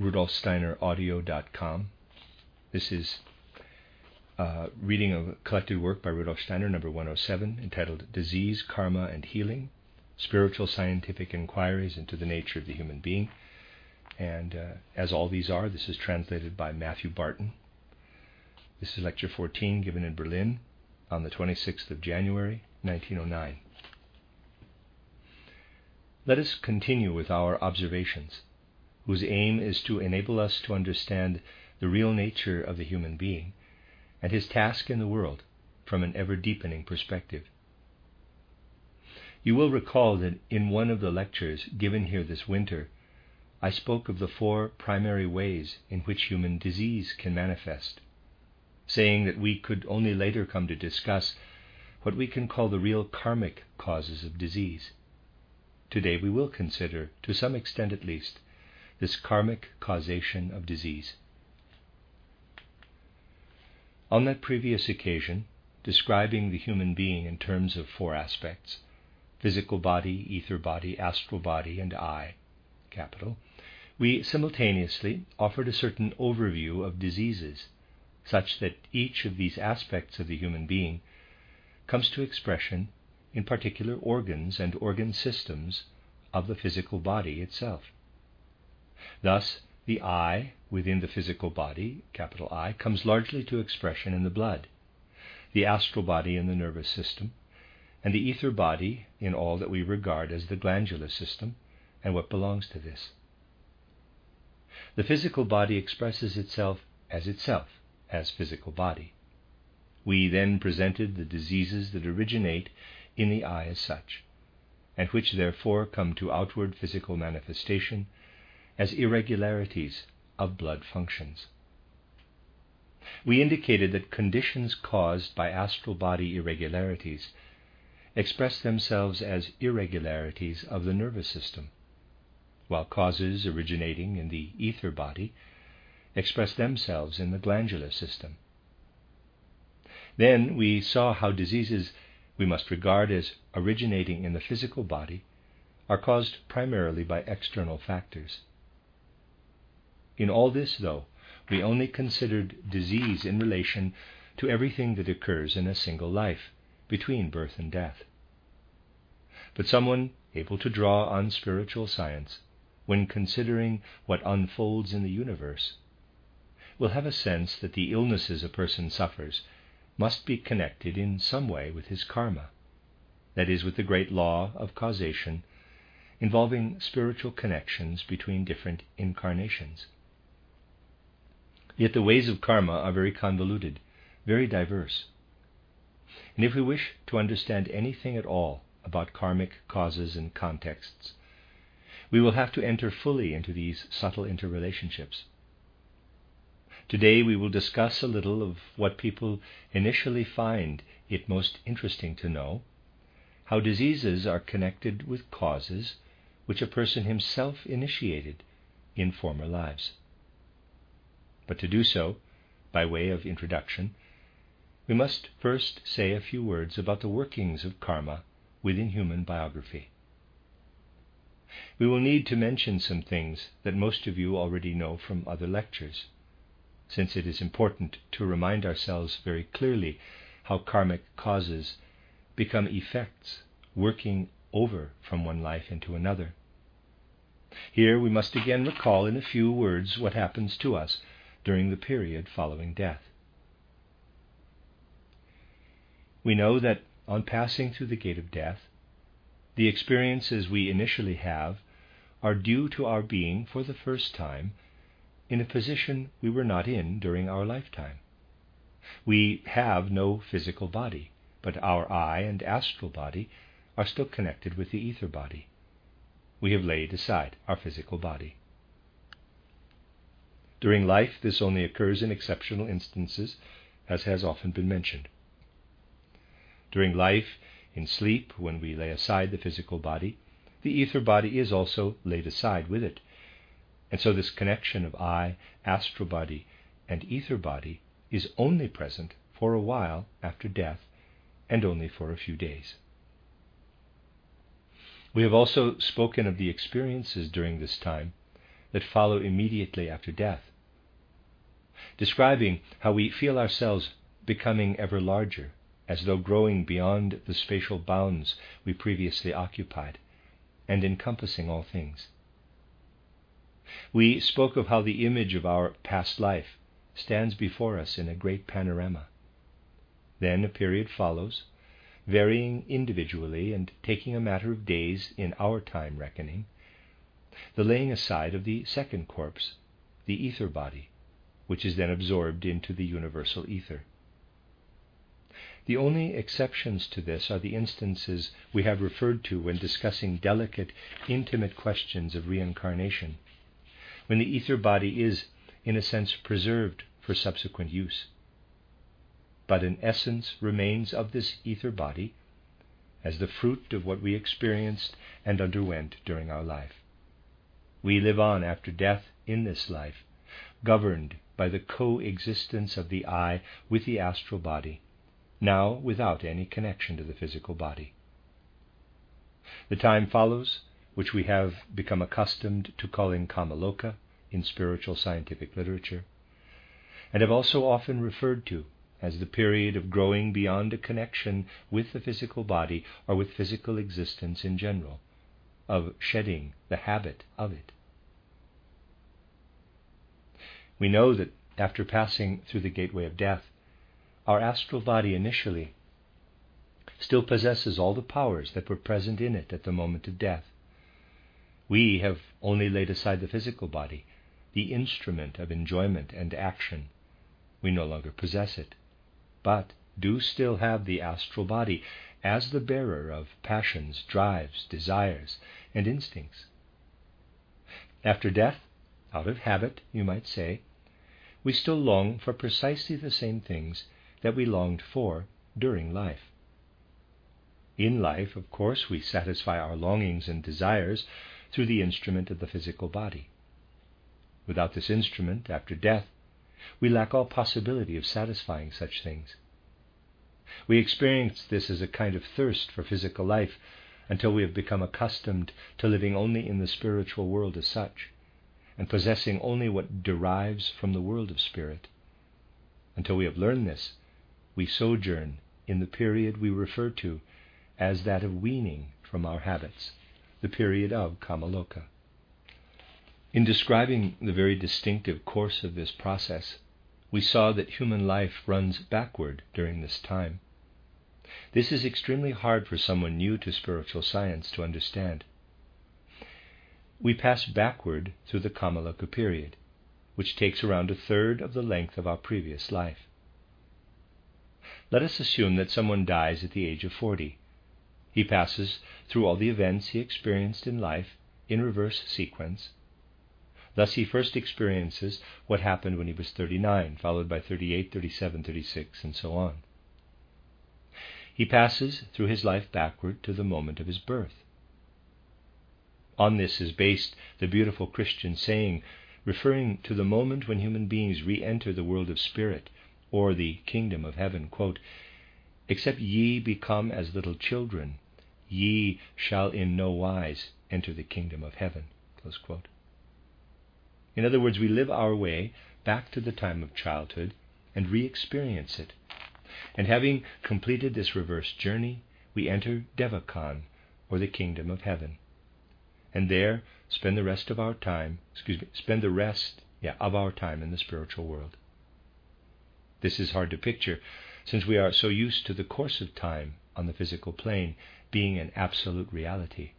rudolfsteineraudio.com. This is uh, reading of a collected work by Rudolf Steiner, number 107, entitled Disease, Karma, and Healing Spiritual Scientific Inquiries into the Nature of the Human Being. And uh, as all these are, this is translated by Matthew Barton. This is lecture 14 given in Berlin on the 26th of January, 1909. Let us continue with our observations whose aim is to enable us to understand the real nature of the human being and his task in the world from an ever deepening perspective. You will recall that in one of the lectures given here this winter, I spoke of the four primary ways in which human disease can manifest, saying that we could only later come to discuss what we can call the real karmic causes of disease. Today we will consider, to some extent at least, this karmic causation of disease. On that previous occasion, describing the human being in terms of four aspects physical body, ether body, astral body, and I, capital, we simultaneously offered a certain overview of diseases, such that each of these aspects of the human being comes to expression in particular organs and organ systems of the physical body itself. Thus, the I within the physical body, capital I, comes largely to expression in the blood, the astral body in the nervous system, and the ether body in all that we regard as the glandular system and what belongs to this. The physical body expresses itself as itself, as physical body. We then presented the diseases that originate in the I as such, and which therefore come to outward physical manifestation as irregularities of blood functions. We indicated that conditions caused by astral body irregularities express themselves as irregularities of the nervous system, while causes originating in the ether body express themselves in the glandular system. Then we saw how diseases we must regard as originating in the physical body are caused primarily by external factors. In all this, though, we only considered disease in relation to everything that occurs in a single life, between birth and death. But someone able to draw on spiritual science, when considering what unfolds in the universe, will have a sense that the illnesses a person suffers must be connected in some way with his karma, that is, with the great law of causation involving spiritual connections between different incarnations. Yet the ways of karma are very convoluted, very diverse. And if we wish to understand anything at all about karmic causes and contexts, we will have to enter fully into these subtle interrelationships. Today we will discuss a little of what people initially find it most interesting to know how diseases are connected with causes which a person himself initiated in former lives. But to do so, by way of introduction, we must first say a few words about the workings of karma within human biography. We will need to mention some things that most of you already know from other lectures, since it is important to remind ourselves very clearly how karmic causes become effects working over from one life into another. Here we must again recall in a few words what happens to us during the period following death. We know that on passing through the gate of death, the experiences we initially have are due to our being, for the first time, in a position we were not in during our lifetime. We have no physical body, but our I and astral body are still connected with the ether body. We have laid aside our physical body. During life, this only occurs in exceptional instances, as has often been mentioned. During life, in sleep, when we lay aside the physical body, the ether body is also laid aside with it. And so this connection of I, astral body, and ether body is only present for a while after death and only for a few days. We have also spoken of the experiences during this time that follow immediately after death, describing how we feel ourselves becoming ever larger, as though growing beyond the spatial bounds we previously occupied, and encompassing all things. We spoke of how the image of our past life stands before us in a great panorama. Then a period follows, varying individually and taking a matter of days in our time reckoning, the laying aside of the second corpse, the ether body, which is then absorbed into the universal ether. The only exceptions to this are the instances we have referred to when discussing delicate, intimate questions of reincarnation, when the ether body is, in a sense, preserved for subsequent use. But an essence remains of this ether body as the fruit of what we experienced and underwent during our life. We live on after death in this life, governed by the coexistence of the I with the astral body now without any connection to the physical body. The time follows, which we have become accustomed to calling Kamaloka in spiritual scientific literature, and have also often referred to as the period of growing beyond a connection with the physical body or with physical existence in general, of shedding the habit of it. We know that after passing through the gateway of death, our astral body initially still possesses all the powers that were present in it at the moment of death. We have only laid aside the physical body, the instrument of enjoyment and action. We no longer possess it, but do still have the astral body as the bearer of passions, drives, desires, and instincts. After death, out of habit, you might say, we still long for precisely the same things that we longed for during life. In life, of course, we satisfy our longings and desires through the instrument of the physical body. Without this instrument, after death, we lack all possibility of satisfying such things. We experience this as a kind of thirst for physical life until we have become accustomed to living only in the spiritual world as such, and possessing only what derives from the world of spirit. Until we have learned this, we sojourn in the period we refer to as that of weaning from our habits, the period of Kamaloka. In describing the very distinctive course of this process, we saw that human life runs backward during this time. This is extremely hard for someone new to spiritual science to understand. We pass backward through the Kamaloka period, which takes around a third of the length of our previous life. Let us assume that someone dies at the age of 40. He passes through all the events he experienced in life in reverse sequence. Thus, he first experiences what happened when he was 39, followed by 38, 37, 36, and so on. He passes through his life backward to the moment of his birth. On this is based the beautiful Christian saying referring to the moment when human beings re enter the world of spirit or the kingdom of heaven, quote, Except ye become as little children, ye shall in no wise enter the kingdom of heaven. In other words, we live our way back to the time of childhood and re experience it. And having completed this reverse journey, we enter Devachan, or the kingdom of heaven. And there spend the rest of our time, excuse me, spend the rest yeah, of our time in the spiritual world. This is hard to picture, since we are so used to the course of time on the physical plane being an absolute reality.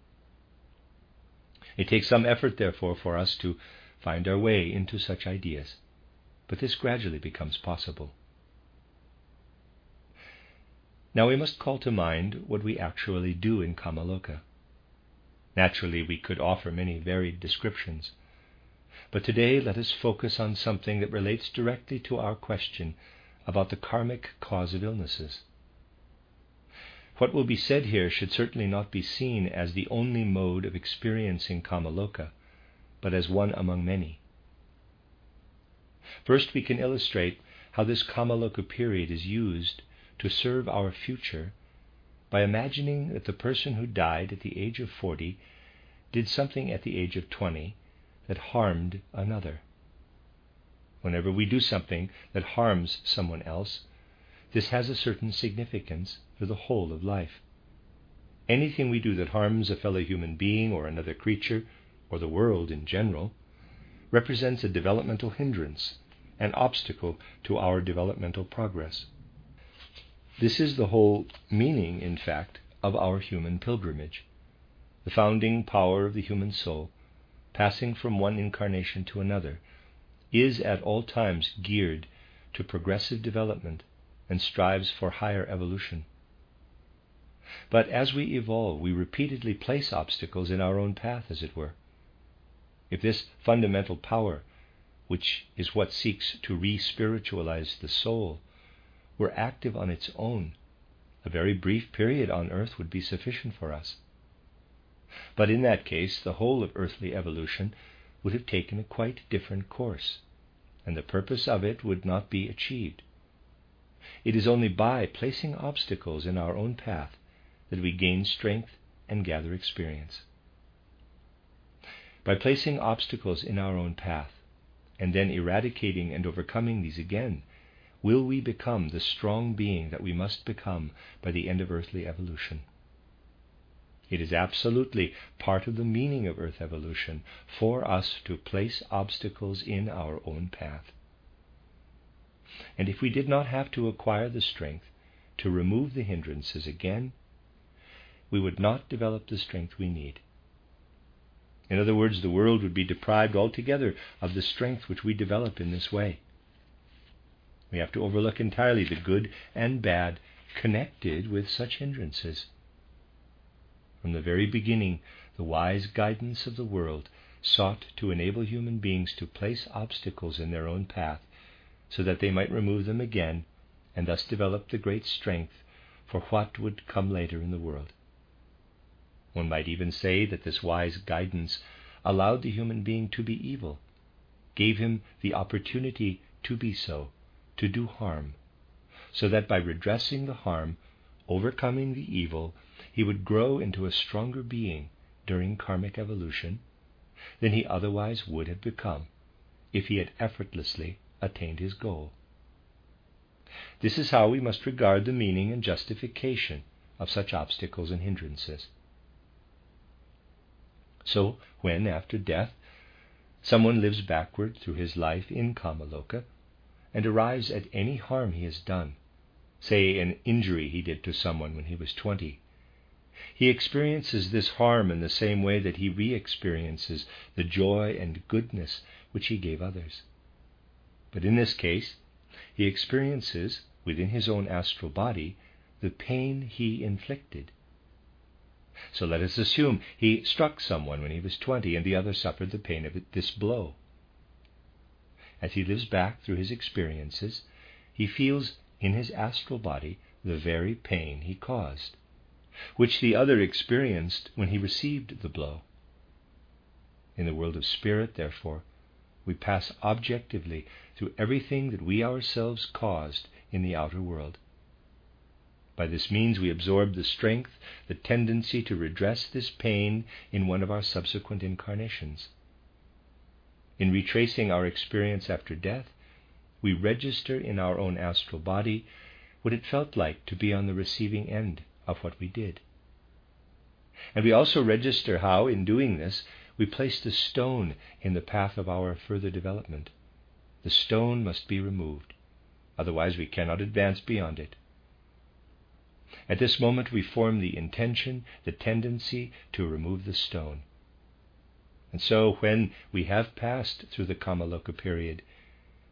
It takes some effort, therefore, for us to find our way into such ideas, but this gradually becomes possible. Now we must call to mind what we actually do in Kamaloka. Naturally, we could offer many varied descriptions, But today let us focus on something that relates directly to our question about the karmic cause of illnesses. What will be said here should certainly not be seen as the only mode of experiencing Kamaloka, but as one among many. First, we can illustrate how this Kamaloka period is used to serve our future by imagining that the person who died at the age of 40 did something at the age of 20 that harmed another. Whenever we do something that harms someone else, this has a certain significance for the whole of life. Anything we do that harms a fellow human being or another creature, or the world in general, represents a developmental hindrance, an obstacle to our developmental progress. This is the whole meaning, in fact, of our human pilgrimage. The founding power of the human soul, passing from one incarnation to another, is at all times geared to progressive development and strives for higher evolution. But as we evolve, we repeatedly place obstacles in our own path, as it were. If this fundamental power, which is what seeks to re spiritualize the soul, were active on its own, a very brief period on earth would be sufficient for us. But in that case, the whole of earthly evolution would have taken a quite different course, and the purpose of it would not be achieved. It is only by placing obstacles in our own path that we gain strength and gather experience. By placing obstacles in our own path, and then eradicating and overcoming these again, will we become the strong being that we must become by the end of earthly evolution. It is absolutely part of the meaning of Earth evolution for us to place obstacles in our own path. And if we did not have to acquire the strength to remove the hindrances again, we would not develop the strength we need. In other words, the world would be deprived altogether of the strength which we develop in this way. We have to overlook entirely the good and bad connected with such hindrances. From the very beginning, the wise guidance of the world sought to enable human beings to place obstacles in their own path so that they might remove them again and thus develop the great strength for what would come later in the world. One might even say that this wise guidance allowed the human being to be evil, gave him the opportunity to be so, to do harm, so that by redressing the harm, overcoming the evil, he would grow into a stronger being during karmic evolution than he otherwise would have become if he had effortlessly attained his goal. This is how we must regard the meaning and justification of such obstacles and hindrances. So, when, after death, someone lives backward through his life in Kamaloka and arrives at any harm he has done, say an injury he did to someone when he was 20, he experiences this harm in the same way that he re experiences the joy and goodness which he gave others. But in this case, he experiences, within his own astral body, the pain he inflicted. So let us assume he struck someone when he was 20 and the other suffered the pain of this blow. As he lives back through his experiences, he feels in his astral body the very pain he caused which the other experienced when he received the blow. In the world of spirit, therefore, we pass objectively through everything that we ourselves caused in the outer world. By this means, we absorb the strength, the tendency to redress this pain in one of our subsequent incarnations. In retracing our experience after death, we register in our own astral body what it felt like to be on the receiving end of what we did. And we also register how, in doing this, we placed a stone in the path of our further development. The stone must be removed, otherwise, we cannot advance beyond it. At this moment, we form the intention, the tendency to remove the stone. And so, when we have passed through the Kamaloka period,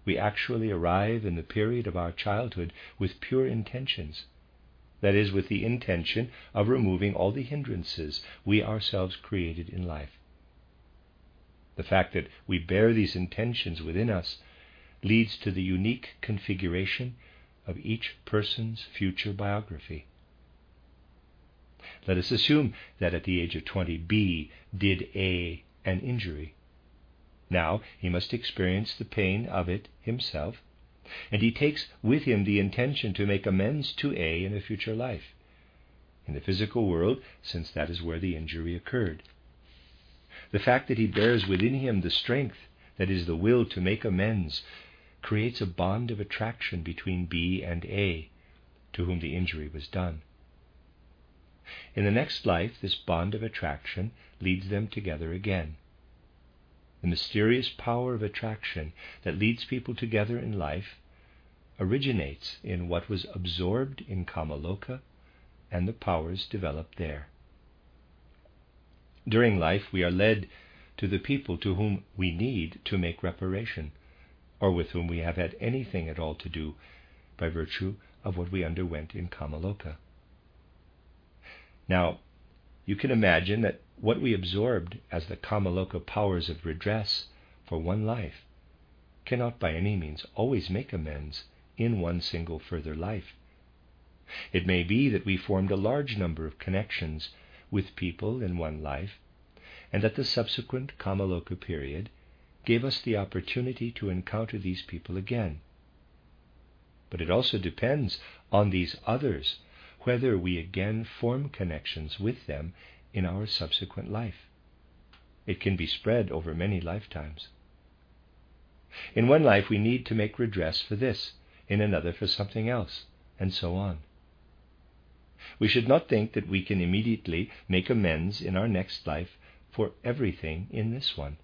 we actually arrive in the period of our childhood with pure intentions that is, with the intention of removing all the hindrances we ourselves created in life. The fact that we bear these intentions within us leads to the unique configuration of each person's future biography. Let us assume that at the age of 20, B did A an injury. Now he must experience the pain of it himself, and he takes with him the intention to make amends to A in a future life, in the physical world, since that is where the injury occurred. The fact that he bears within him the strength, that is, the will to make amends, creates a bond of attraction between B and A, to whom the injury was done. In the next life, this bond of attraction leads them together again. The mysterious power of attraction that leads people together in life originates in what was absorbed in Kamaloka and the powers developed there. During life, we are led to the people to whom we need to make reparation, or with whom we have had anything at all to do by virtue of what we underwent in Kamaloka. Now, you can imagine that what we absorbed as the Kamaloka powers of redress for one life cannot by any means always make amends in one single further life. It may be that we formed a large number of connections with people in one life, and that the subsequent Kamaloka period gave us the opportunity to encounter these people again. But it also depends on these others whether we again form connections with them in our subsequent life. It can be spread over many lifetimes. In one life, we need to make redress for this, in another, for something else, and so on. We should not think that we can immediately make amends in our next life for everything in this one.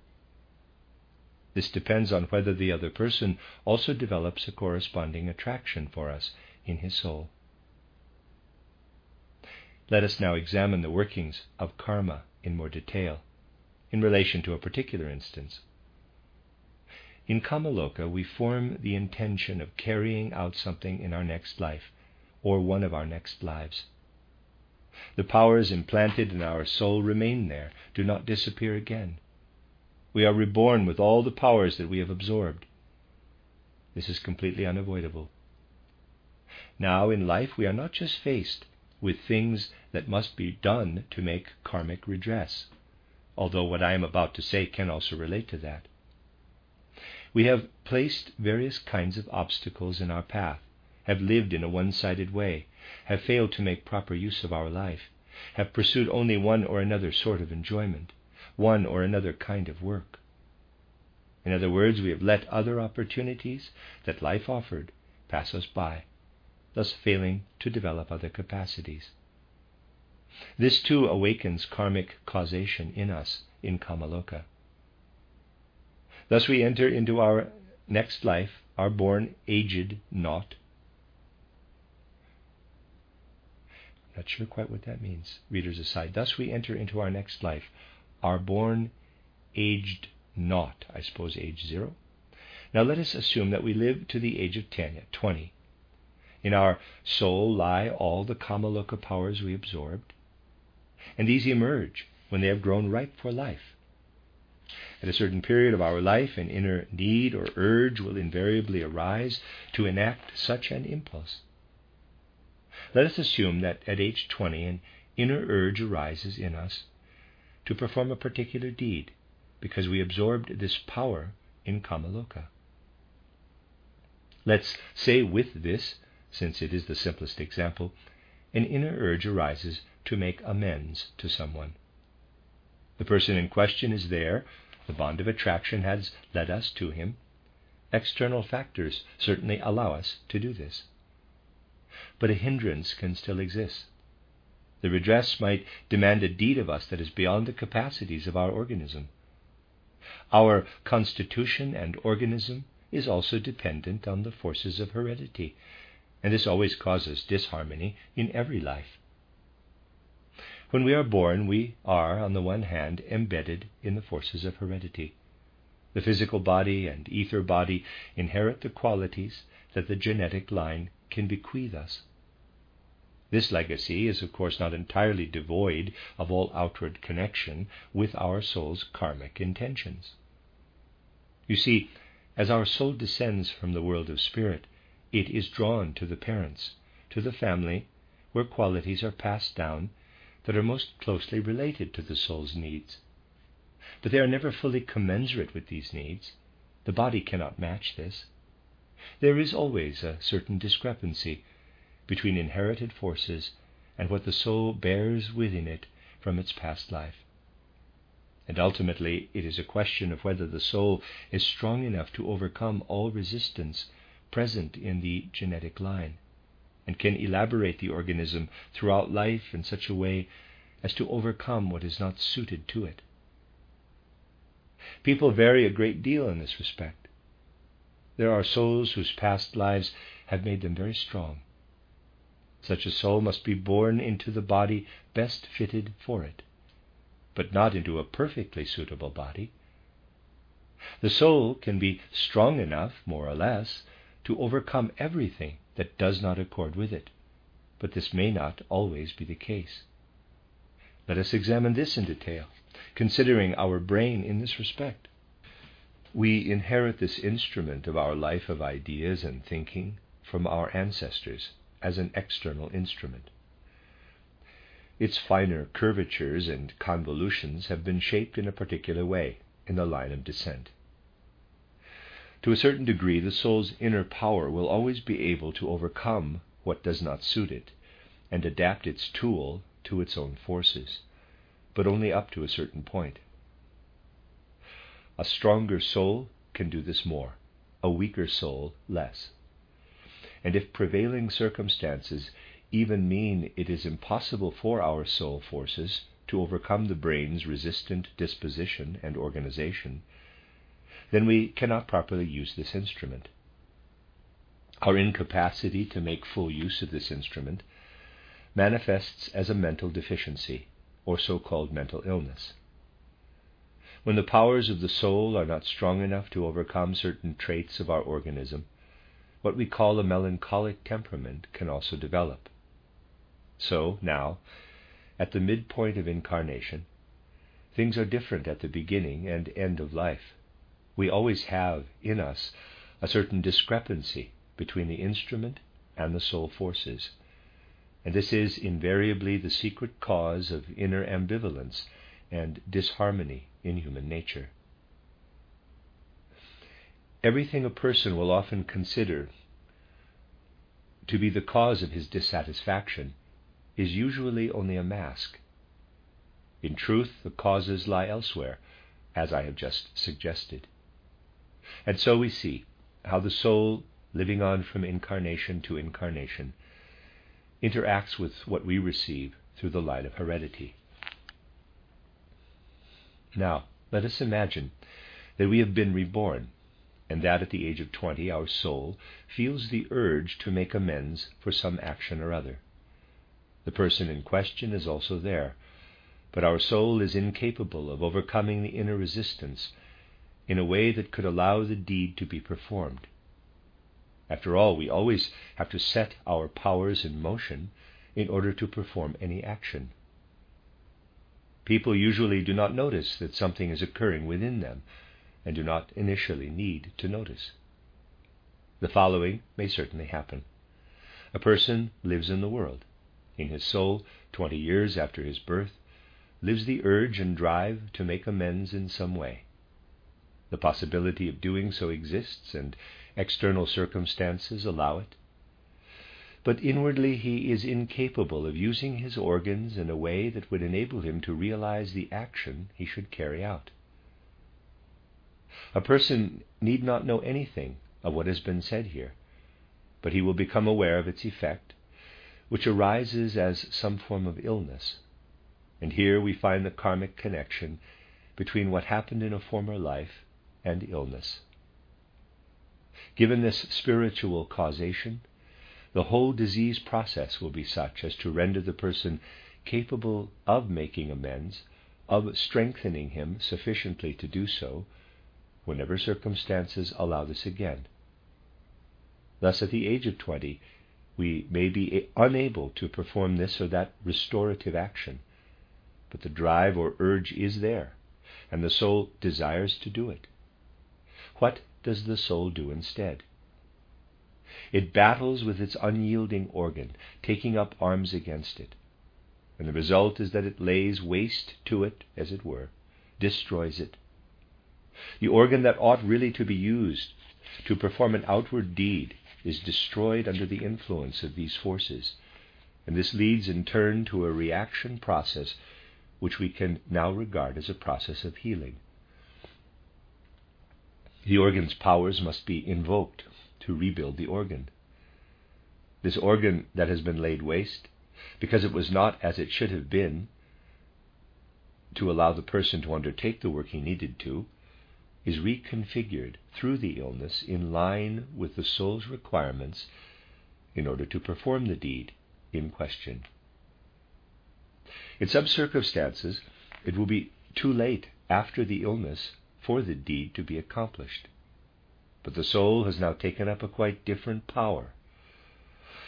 This depends on whether the other person also develops a corresponding attraction for us in his soul. Let us now examine the workings of karma in more detail in relation to a particular instance. In Kamaloka, we form the intention of carrying out something in our next life or one of our next lives. The powers implanted in our soul remain there, do not disappear again. We are reborn with all the powers that we have absorbed. This is completely unavoidable. Now, in life, we are not just faced with things that must be done to make karmic redress, although what I am about to say can also relate to that. We have placed various kinds of obstacles in our path, have lived in a one sided way, have failed to make proper use of our life, have pursued only one or another sort of enjoyment, one or another kind of work. In other words, we have let other opportunities that life offered pass us by thus failing to develop other capacities. This too awakens karmic causation in us in Kamaloka. Thus we enter into our next life, are born aged not. Not sure quite what that means. Readers aside. Thus we enter into our next life, are born aged not, I suppose age zero. Now let us assume that we live to the age of 10, 20, in our soul lie all the Kamaloka powers we absorbed, and these emerge when they have grown ripe for life. At a certain period of our life, an inner need or urge will invariably arise to enact such an impulse. Let us assume that at age 20 an inner urge arises in us to perform a particular deed because we absorbed this power in Kamaloka. Let's say with this since it is the simplest example, an inner urge arises to make amends to someone. The person in question is there, the bond of attraction has led us to him. External factors certainly allow us to do this. But a hindrance can still exist. The redress might demand a deed of us that is beyond the capacities of our organism. Our constitution and organism is also dependent on the forces of heredity, and this always causes disharmony in every life. When we are born, we are, on the one hand, embedded in the forces of heredity. The physical body and ether body inherit the qualities that the genetic line can bequeath us. This legacy is, of course, not entirely devoid of all outward connection with our soul's karmic intentions. You see, as our soul descends from the world of spirit, it is drawn to the parents, to the family, where qualities are passed down that are most closely related to the soul's needs. But they are never fully commensurate with these needs. The body cannot match this. There is always a certain discrepancy between inherited forces and what the soul bears within it from its past life. And ultimately, it is a question of whether the soul is strong enough to overcome all resistance present in the genetic line and can elaborate the organism throughout life in such a way as to overcome what is not suited to it. People vary a great deal in this respect. There are souls whose past lives have made them very strong. Such a soul must be born into the body best fitted for it but not into a perfectly suitable body. The soul can be strong enough, more or less, to overcome everything that does not accord with it, but this may not always be the case. Let us examine this in detail, considering our brain in this respect. We inherit this instrument of our life of ideas and thinking from our ancestors as an external instrument. Its finer curvatures and convolutions have been shaped in a particular way in the line of descent. To a certain degree, the soul's inner power will always be able to overcome what does not suit it and adapt its tool to its own forces, but only up to a certain point. A stronger soul can do this more, a weaker soul less. And if prevailing circumstances even mean it is impossible for our soul forces to overcome the brain's resistant disposition and organization, then we cannot properly use this instrument. Our incapacity to make full use of this instrument manifests as a mental deficiency, or so called mental illness. When the powers of the soul are not strong enough to overcome certain traits of our organism, what we call a melancholic temperament can also develop. So now, at the midpoint of incarnation, things are different at the beginning and end of life. We always have in us a certain discrepancy between the instrument and the soul forces. And this is invariably the secret cause of inner ambivalence and disharmony in human nature. Everything a person will often consider to be the cause of his dissatisfaction is usually only a mask. In truth, the causes lie elsewhere, as I have just suggested. And so we see how the soul, living on from incarnation to incarnation, interacts with what we receive through the light of heredity. Now, let us imagine that we have been reborn, and that at the age of 20 our soul feels the urge to make amends for some action or other. The person in question is also there, but our soul is incapable of overcoming the inner resistance in a way that could allow the deed to be performed. After all, we always have to set our powers in motion in order to perform any action. People usually do not notice that something is occurring within them and do not initially need to notice. The following may certainly happen. A person lives in the world in his soul, twenty years after his birth, lives the urge and drive to make amends in some way. The possibility of doing so exists, and external circumstances allow it. But inwardly he is incapable of using his organs in a way that would enable him to realize the action he should carry out. A person need not know anything of what has been said here, but he will become aware of its effect which arises as some form of illness. And here we find the karmic connection between what happened in a former life and illness. Given this spiritual causation, the whole disease process will be such as to render the person capable of making amends, of strengthening him sufficiently to do so, whenever circumstances allow this again. Thus, at the age of twenty, we may be unable to perform this or that restorative action, but the drive or urge is there, and the soul desires to do it. What does the soul do instead? It battles with its unyielding organ, taking up arms against it. And the result is that it lays waste to it, as it were, destroys it. The organ that ought really to be used to perform an outward deed is destroyed under the influence of these forces. And this leads in turn to a reaction process which we can now regard as a process of healing. The organ's powers must be invoked to rebuild the organ. This organ that has been laid waste, because it was not as it should have been to allow the person to undertake the work he needed to, is reconfigured through the illness in line with the soul's requirements in order to perform the deed in question. In some circumstances, it will be too late after the illness for the deed to be accomplished. But the soul has now taken up a quite different power,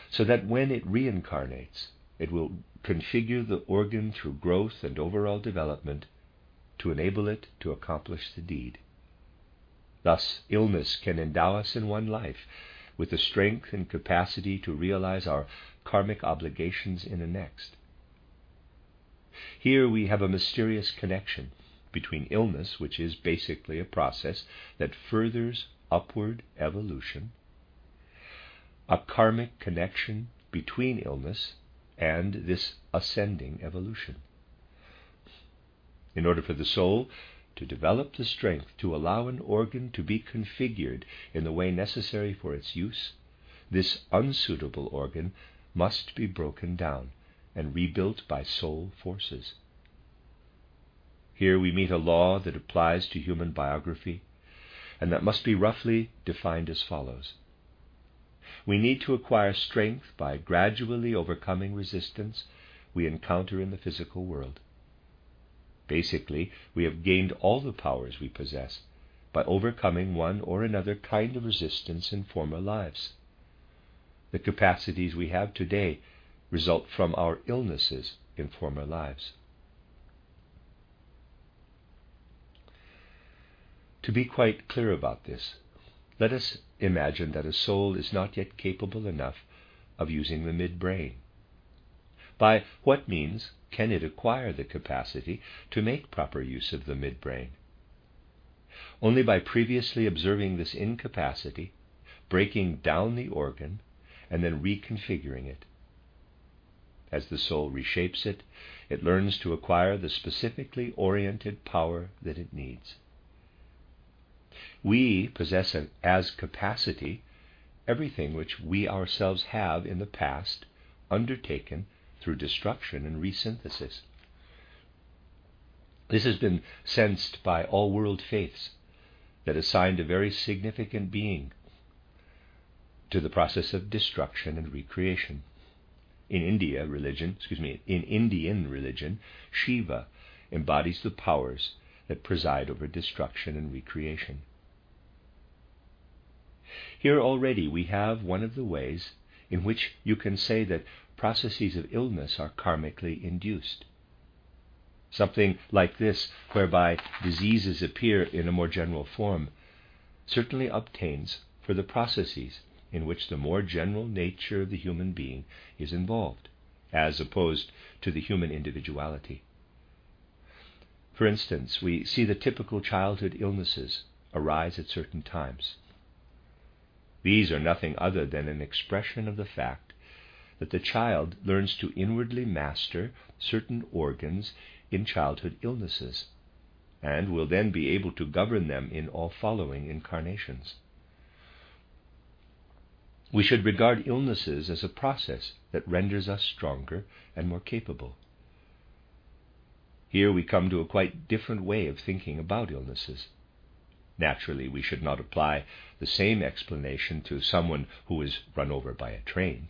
so that when it reincarnates, it will configure the organ through growth and overall development to enable it to accomplish the deed. Thus, illness can endow us in one life with the strength and capacity to realize our karmic obligations in the next. Here we have a mysterious connection between illness, which is basically a process that furthers upward evolution, a karmic connection between illness and this ascending evolution. In order for the soul to develop the strength to allow an organ to be configured in the way necessary for its use, this unsuitable organ must be broken down and rebuilt by soul forces. Here we meet a law that applies to human biography and that must be roughly defined as follows. We need to acquire strength by gradually overcoming resistance we encounter in the physical world. Basically, we have gained all the powers we possess by overcoming one or another kind of resistance in former lives. The capacities we have today result from our illnesses in former lives. To be quite clear about this, let us imagine that a soul is not yet capable enough of using the midbrain. By what means can it acquire the capacity to make proper use of the midbrain? Only by previously observing this incapacity, breaking down the organ, and then reconfiguring it. As the soul reshapes it, it learns to acquire the specifically oriented power that it needs. We possess as capacity everything which we ourselves have in the past undertaken through destruction and resynthesis. This has been sensed by all world faiths that assigned a very significant being to the process of destruction and recreation. In India religion, excuse me, in Indian religion, Shiva embodies the powers that preside over destruction and recreation. Here already we have one of the ways in which you can say that processes of illness are karmically induced. Something like this, whereby diseases appear in a more general form, certainly obtains for the processes in which the more general nature of the human being is involved, as opposed to the human individuality. For instance, we see the typical childhood illnesses arise at certain times. These are nothing other than an expression of the fact that the child learns to inwardly master certain organs in childhood illnesses, and will then be able to govern them in all following incarnations. We should regard illnesses as a process that renders us stronger and more capable. Here we come to a quite different way of thinking about illnesses. Naturally, we should not apply the same explanation to someone who is run over by a train.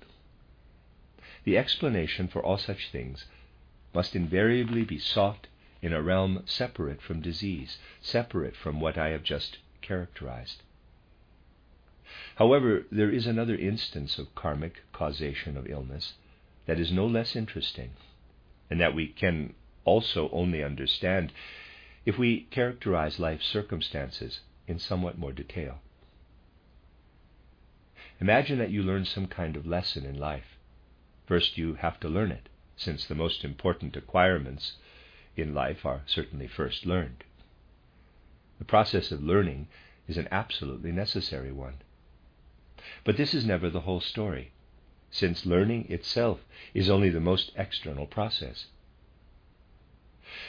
The explanation for all such things must invariably be sought in a realm separate from disease, separate from what I have just characterized. However, there is another instance of karmic causation of illness that is no less interesting, and that we can also only understand if we characterize life circumstances in somewhat more detail. Imagine that you learn some kind of lesson in life. First, you have to learn it, since the most important acquirements in life are certainly first learned. The process of learning is an absolutely necessary one. But this is never the whole story, since learning itself is only the most external process.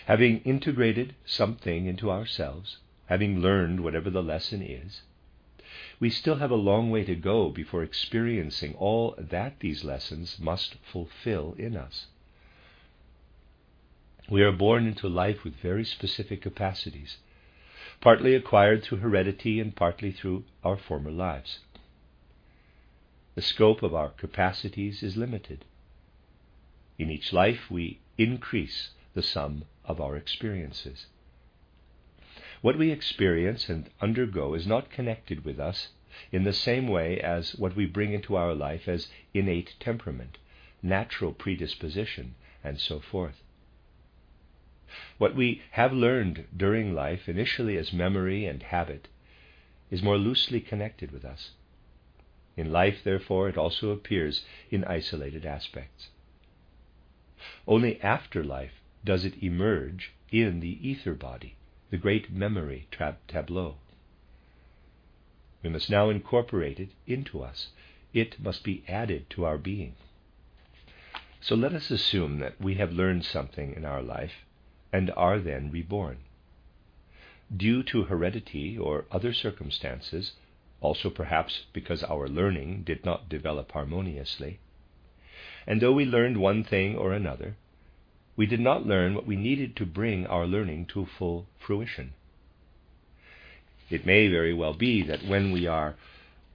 Having integrated something into ourselves, having learned whatever the lesson is, we still have a long way to go before experiencing all that these lessons must fulfill in us. We are born into life with very specific capacities, partly acquired through heredity and partly through our former lives. The scope of our capacities is limited. In each life, we increase the sum of our experiences. What we experience and undergo is not connected with us in the same way as what we bring into our life as innate temperament, natural predisposition, and so forth. What we have learned during life, initially as memory and habit, is more loosely connected with us. In life, therefore, it also appears in isolated aspects. Only after life does it emerge in the ether body, the great memory tableau. We must now incorporate it into us. It must be added to our being. So let us assume that we have learned something in our life and are then reborn. Due to heredity or other circumstances, also perhaps because our learning did not develop harmoniously, and though we learned one thing or another, we did not learn what we needed to bring our learning to full fruition. It may very well be that when we are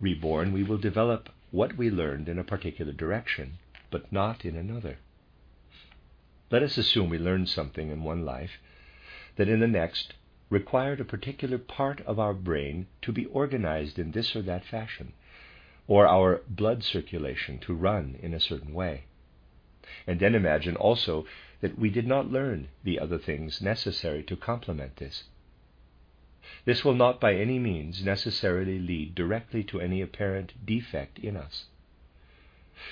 reborn, we will develop what we learned in a particular direction, but not in another. Let us assume we learned something in one life that in the next required a particular part of our brain to be organized in this or that fashion, or our blood circulation to run in a certain way. And then imagine also that we did not learn the other things necessary to complement this. This will not by any means necessarily lead directly to any apparent defect in us.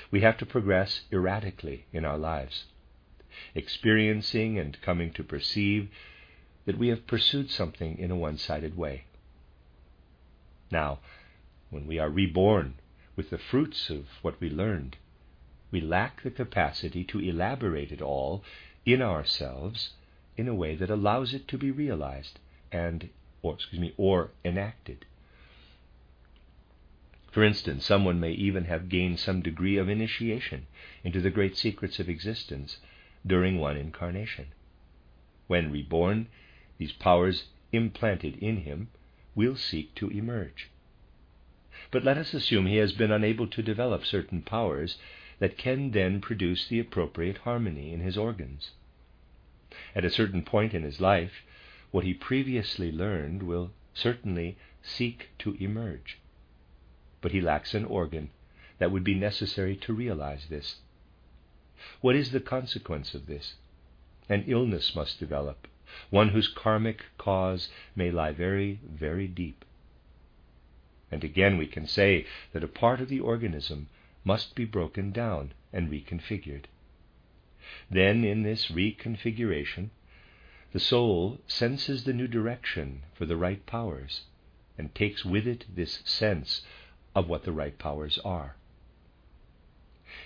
We have to progress erratically in our lives experiencing and coming to perceive that we have pursued something in a one sided way. Now, when we are reborn with the fruits of what we learned, we lack the capacity to elaborate it all in ourselves in a way that allows it to be realized and or excuse me or enacted. For instance, someone may even have gained some degree of initiation into the great secrets of existence during one incarnation. When reborn, these powers implanted in him will seek to emerge. But let us assume he has been unable to develop certain powers that can then produce the appropriate harmony in his organs. At a certain point in his life, what he previously learned will certainly seek to emerge. But he lacks an organ that would be necessary to realize this. What is the consequence of this? An illness must develop, one whose karmic cause may lie very, very deep. And again, we can say that a part of the organism must be broken down and reconfigured. Then, in this reconfiguration, the soul senses the new direction for the right powers and takes with it this sense of what the right powers are.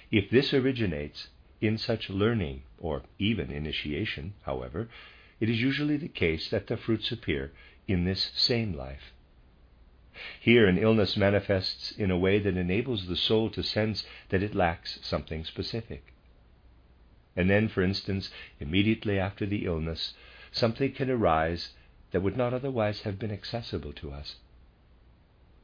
If this originates in such learning, or even initiation, however, it is usually the case that the fruits appear in this same life. Here, an illness manifests in a way that enables the soul to sense that it lacks something specific. And then, for instance, immediately after the illness, something can arise that would not otherwise have been accessible to us.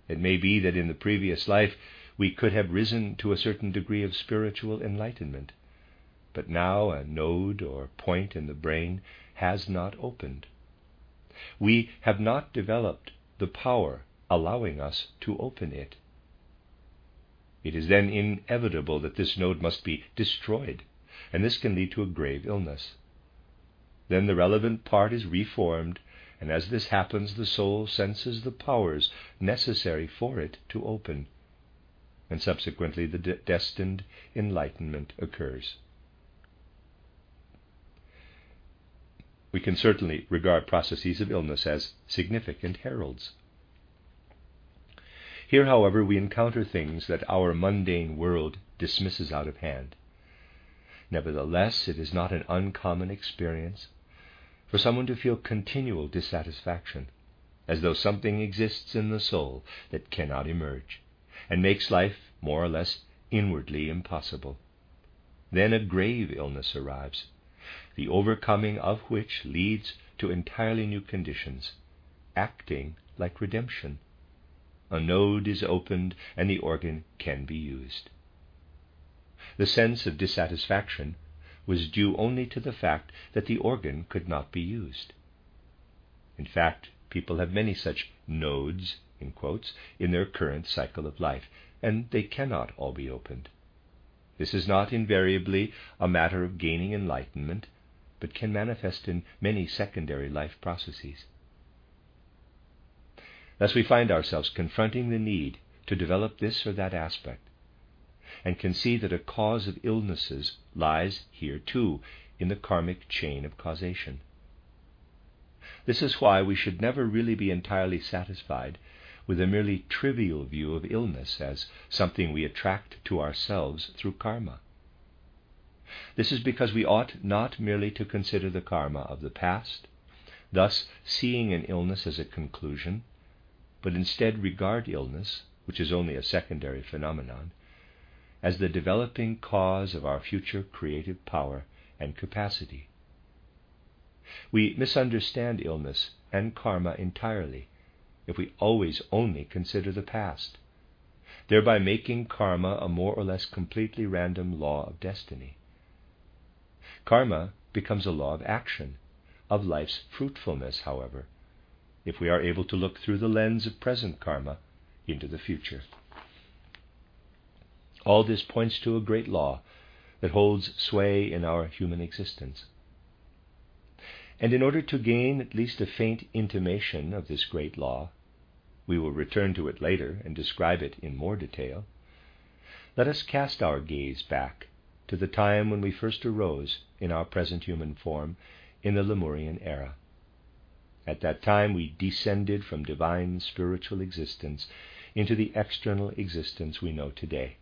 It may be that in the previous life we could have risen to a certain degree of spiritual enlightenment but now a node or point in the brain has not opened. We have not developed the power allowing us to open it. It is then inevitable that this node must be destroyed, and this can lead to a grave illness. Then the relevant part is reformed, and as this happens, the soul senses the powers necessary for it to open, and subsequently the de- destined enlightenment occurs. We can certainly regard processes of illness as significant heralds. Here, however, we encounter things that our mundane world dismisses out of hand. Nevertheless, it is not an uncommon experience for someone to feel continual dissatisfaction, as though something exists in the soul that cannot emerge, and makes life more or less inwardly impossible. Then a grave illness arrives, the overcoming of which leads to entirely new conditions, acting like redemption. A node is opened and the organ can be used. The sense of dissatisfaction was due only to the fact that the organ could not be used. In fact, people have many such nodes, in quotes, in their current cycle of life, and they cannot all be opened. This is not invariably a matter of gaining enlightenment, but can manifest in many secondary life processes. Thus, we find ourselves confronting the need to develop this or that aspect, and can see that a cause of illnesses lies here too in the karmic chain of causation. This is why we should never really be entirely satisfied with a merely trivial view of illness as something we attract to ourselves through karma. This is because we ought not merely to consider the karma of the past, thus seeing an illness as a conclusion, but instead regard illness, which is only a secondary phenomenon, as the developing cause of our future creative power and capacity. We misunderstand illness and karma entirely if we always only consider the past, thereby making karma a more or less completely random law of destiny. Karma becomes a law of action, of life's fruitfulness, however, if we are able to look through the lens of present karma into the future. All this points to a great law that holds sway in our human existence. And in order to gain at least a faint intimation of this great law, we will return to it later and describe it in more detail. Let us cast our gaze back to the time when we first arose in our present human form in the Lemurian era. At that time, we descended from divine spiritual existence into the external existence we know today,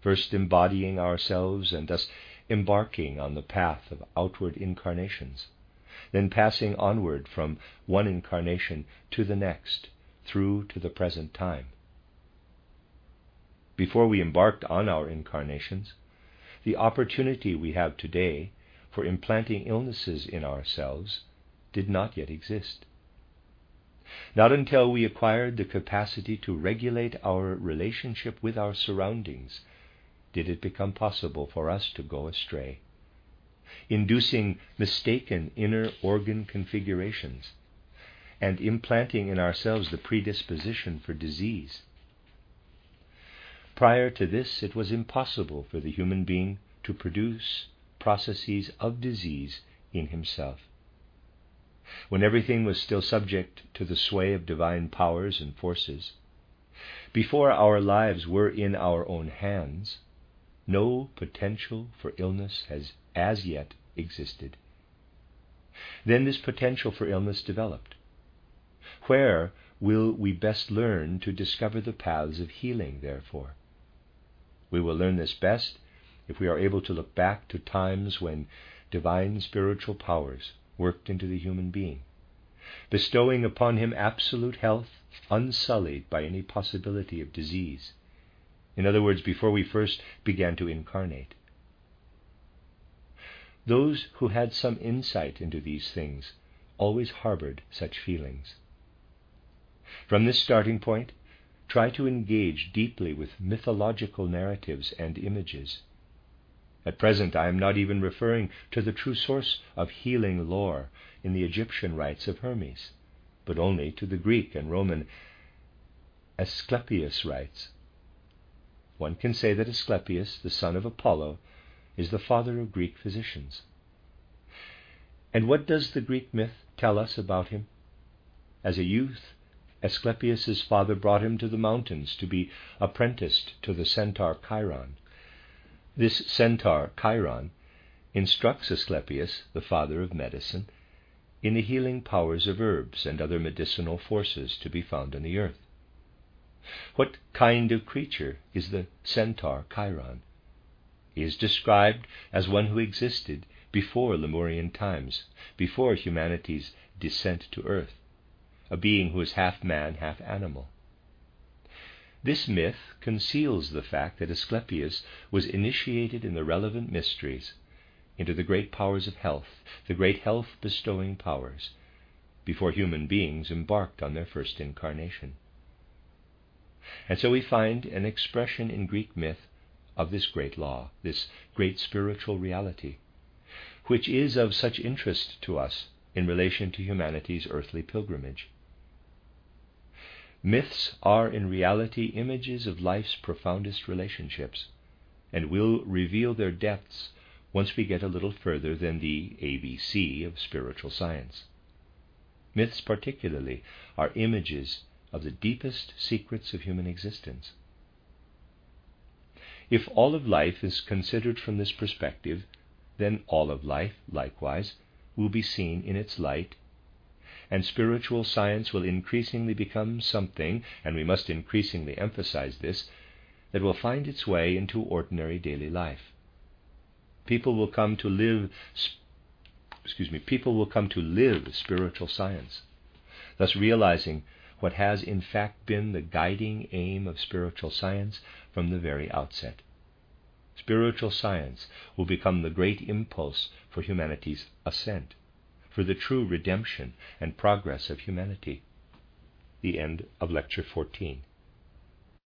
first embodying ourselves and thus embarking on the path of outward incarnations, then passing onward from one incarnation to the next through to the present time. Before we embarked on our incarnations, the opportunity we have today for implanting illnesses in ourselves did not yet exist. Not until we acquired the capacity to regulate our relationship with our surroundings did it become possible for us to go astray, inducing mistaken inner organ configurations and implanting in ourselves the predisposition for disease. Prior to this, it was impossible for the human being to produce processes of disease in himself when everything was still subject to the sway of divine powers and forces, before our lives were in our own hands, no potential for illness has as yet existed. Then this potential for illness developed. Where will we best learn to discover the paths of healing, therefore? We will learn this best if we are able to look back to times when divine spiritual powers worked into the human being, bestowing upon him absolute health unsullied by any possibility of disease. In other words, before we first began to incarnate. Those who had some insight into these things always harbored such feelings. From this starting point, try to engage deeply with mythological narratives and images. At present, I am not even referring to the true source of healing lore in the Egyptian rites of Hermes, but only to the Greek and Roman Asclepius rites. One can say that Asclepius, the son of Apollo, is the father of Greek physicians. And what does the Greek myth tell us about him? As a youth, Asclepius's father brought him to the mountains to be apprenticed to the centaur Chiron. This centaur Chiron instructs Asclepius, the father of medicine, in the healing powers of herbs and other medicinal forces to be found on the earth. What kind of creature is the centaur Chiron? He is described as one who existed before Lemurian times, before humanity's descent to earth, a being who is half man, half animal. This myth conceals the fact that Asclepius was initiated in the relevant mysteries into the great powers of health, the great health bestowing powers, before human beings embarked on their first incarnation. And so we find an expression in Greek myth of this great law, this great spiritual reality, which is of such interest to us in relation to humanity's earthly pilgrimage. Myths are in reality images of life's profoundest relationships, and will reveal their depths once we get a little further than the ABC of spiritual science. Myths, particularly, are images of the deepest secrets of human existence. If all of life is considered from this perspective, then all of life, likewise, will be seen in its light, and spiritual science will increasingly become something, and we must increasingly emphasize this, that will find its way into ordinary daily life. People will come to live excuse me people will come to live spiritual science thus realizing what has in fact been the guiding aim of spiritual science from the very outset. Spiritual science will become the great impulse for humanity's ascent for the true redemption and progress of humanity. The end of lecture 14